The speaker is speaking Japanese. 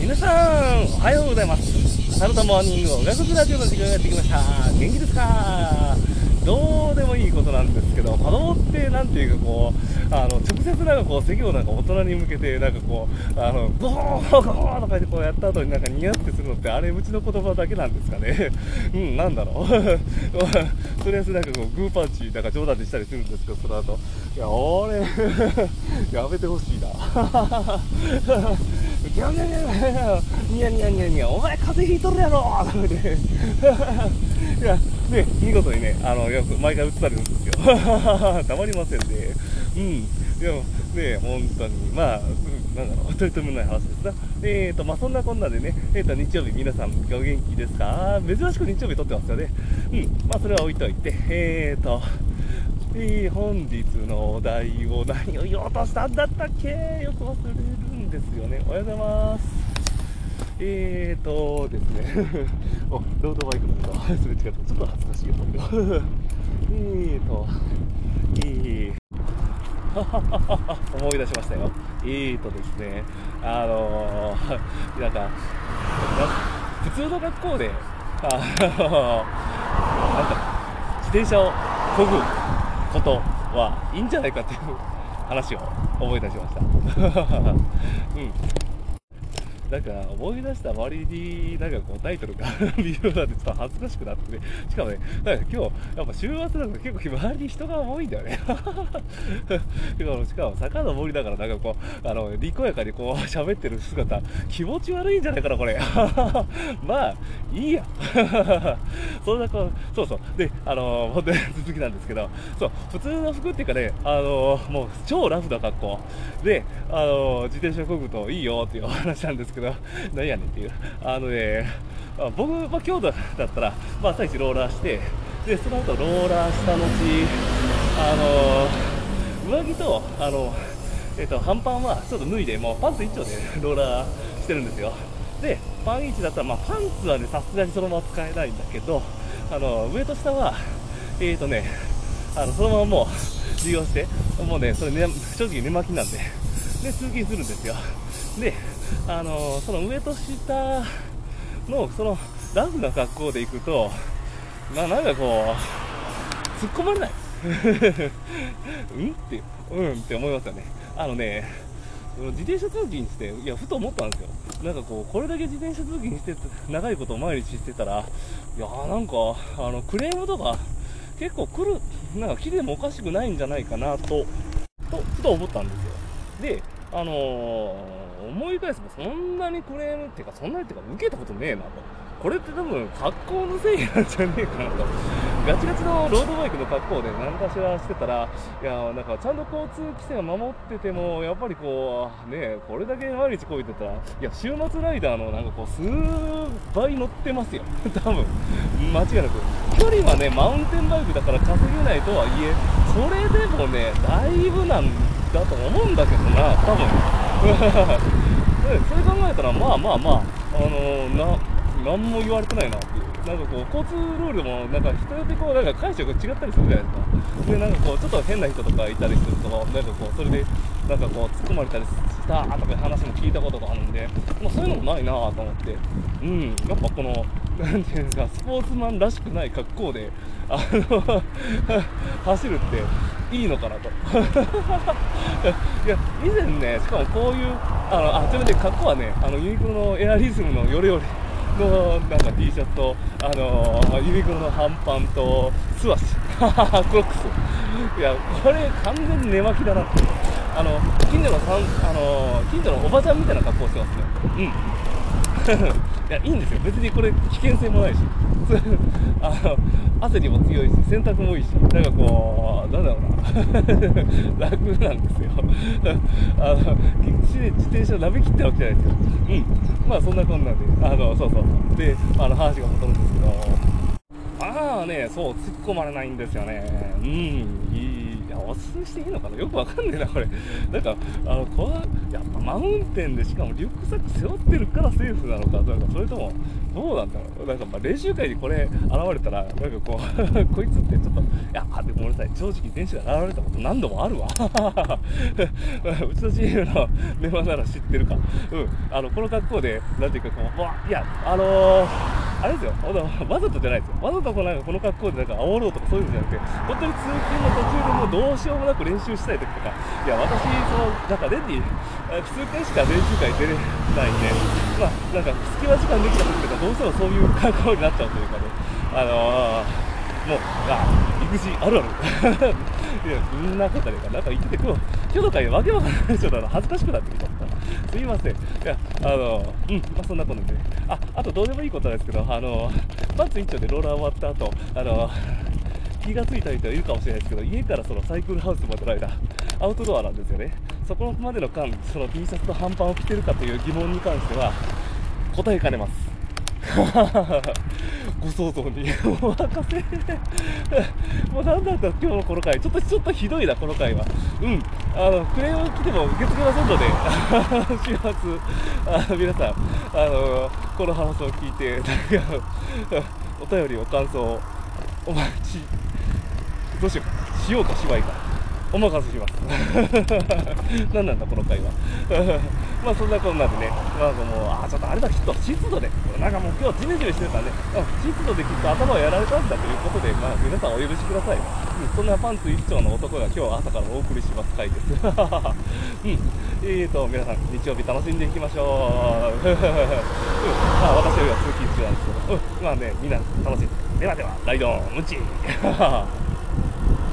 皆さん、おはようございます。サルタモーニング音楽ラジオの時間がやってきました。元気ですか？どうでもいいことなんですけど、子供ってなんていうかこう、あの、直接なんかこう、席をなんか大人に向けて、なんかこう、あの、ゴーゴーとかってこうやった後になんかニヤってするのって、あれ、うちの言葉だけなんですかね。うん、なんだろう。とりあえずなんかこう、グーパンチ、なんか冗談でしたりするんですけど、その後、いや、俺、やめてほしいな。ギャンギャンギャンギャニヤニヤニヤニヤお前風邪ひいとるやろとか言っていやね見事にねあのよく毎回映されるんですよたまりませんねうんでもね本当にまあなんだろうとりとめない話ですなえーとまあそんなこんなでねえーと日曜日皆さんお元気ですか珍しく日曜日撮ってますよねうんまあそれは置いといてえーとえー、本日のお題を何を言おうとしたんだったっけ？よく忘れるんですよね。おはようございます。えーとですね、おロードバイクの方、すれ違った。ちょっと恥ずかしいよ、これが。えーと、えー、思い出しましたよ。えーとですね、あのー、なんか、普通の学校で、あのなんか、自転車を漕ぐことはいいんじゃないかという話を思い出しました。うん。なんか思い出した割になんかこうタイトルが 見るのなんてちょっと恥ずかしくなってね。しかもね、なんか今日やっぱ週末なんか結構周りに人が多いんだよね。しかも坂の森だからなんかこう、あの、にこやかにこう喋ってる姿、気持ち悪いんじゃないかな、これ。まあ、いいや。そんなこう、そうそう。で、あの、本当に続きなんですけど、そう、普通の服っていうかね、あの、もう超ラフな格好で、あの、自転車こぐといいよっていうお話なんですけど、何やねんっていう。あのね、あ僕、まあ、今日だったら、まあ、朝一ローラーして、で、その後ローラーした後、あの、上着と、あの、えっ、と、半パンはちょっと脱いで、もうパンツ一丁でローラーしてるんですよ。で、パン1だったら、まあ、パンツはね、さすがにそのまま使えないんだけど、あの、上と下は、えーとね、あの、そのままもう、利用して、もうね、それね、正直寝巻きなんで、で、通勤するんですよ。で、あの、その上と下の、その、ラフな格好で行くと、まあ、なんかこう、突っ込まれない。うん？って、うんって思いますよね。あのね、自転車通勤して、いや、ふと思ったんですよ。なんかこう、これだけ自転車通勤して、長いことを毎日してたら、いやーなんか、あの、クレームとか、結構来る、なんか来てもおかしくないんじゃないかなと、と、ふと思ったんですよ。で、あのー、思い返せばそんなにクレームっていうか、そんなにっていうか、受けたことねえなと。これって多分、格好のせいなんじゃねえかなと。ガチガチのロードバイクの格好で何かしらしてたら、いやなんかちゃんと交通規制を守ってても、やっぱりこう、ね、これだけ毎日こいてたら、いや、週末ライダーのなんかこう、数倍乗ってますよ。多分、間違いなく。距離はね、マウンテンバイクだから稼げないとはいえ、それでもね、だいぶなんだと思うんだけどな、多分。それ考えたら、まあまあまあ、あのー、な、何も言われてないなっていう。なんかこう、交通ルールも、なんか人によってこう、なんか解釈が違ったりするじゃないですか。で、なんかこう、ちょっと変な人とかいたりすると、なんかこう、それで、なんかこう、突っ込まれたりしたとか話も聞いたことがあるんで、まあそういうのもないなと思って、うん、やっぱこの、なんていうんですか、スポーツマンらしくない格好で、あの、走るっていいのかなと。いや、以前ね、しかもこういう、あの、あ、ちなみに格好はね、あの、ユニクロのエアリズムのよれよれ、のなんか T シャツと、あの、ユニクロの半パンと、素足、クロックス。いや、これ完全に寝巻きだなって。あの、近所のさん、あの、近所のおばちゃんみたいな格好してますね。うん。いや、いいんですよ。別にこれ危険性もないし。あの、汗にも強いし、洗濯もいいし、なんかこう、なんだろうな。楽なんですよ。あの、自転車舐め切ったわけじゃないですよ。うん。まあそんなこんなんで、あの、そうそうそう。で、あの、話が戻るんですけど、まあね、そう、突っ込まれないんですよね。うん、いい。やおすすめしていいのかな？よくわかんねえな、これ。なんか、あの、こう、やっぱマウンテンでしかもリュックサック背負ってるからセーフなのか、なんかそれとも、どうなんだろう？なんかま練習会にこれ現れたら、なんかこう、こいつってちょっと、いや、でごめんなさい、正直選手が現れたこと何度もあるわ。うちのチームのメンバーなら知ってるか。うん。あの、この格好で、なんていうかこう、わ、いや、あのーあれですよ、わざとじゃないですよ、わざとこなんかこの格好でなんか煽ろうとかそういうんじゃなくて、本当に通勤の途中でもうどうしようもなく練習したい時とか、いや、私、そのなんかレディ数回しか練習会出れないんで、まあ、なんか隙間時間できた時とか、どうしてもそういう格好になっちゃうというかね、あのーもう、あ、育児あるある。いや、そんなことねえから。なんか言ってて、今日、今日の会わけわからないちょっと恥ずかしくなってきた。すいません。いや、あの、うん、まあそんなことで、あ、あとどうでもいいことなんですけど、あの、パンツ一丁でローラー終わった後、あの、気がついた人はいるかもしれないですけど、家からそのサイクルハウスまでの間、アウトドアなんですよね。そこまでの間、その T シャツと半パンを着てるかという疑問に関しては、答えかねます。ご想像に。お任せ。もうなんだった今日のこの回。ちょっとちょっとひどいなこの回は。うん。あのクレーム来ても受け付けませんので。週末。あの皆さんあのこの話を聞いてお便りお感想お待ちどうしようしようかしまいか。お任せします。何なんだこの回は まあそんなこんなでね。なんかもうあちょっとあれだきっと湿度で。なんかもう今日ジメジメしてたんで、うん、湿度できっと頭をやられたんだということでまあ皆さんお許しください、うん、そんなパンツ一丁の男が今日朝からお送りします回です。うん。えーと皆さん日曜日楽しんでいきましょう、うん、まあ私よりは通勤中なんですけど、うん、まあねみんな楽しんで。ではではライドンムチ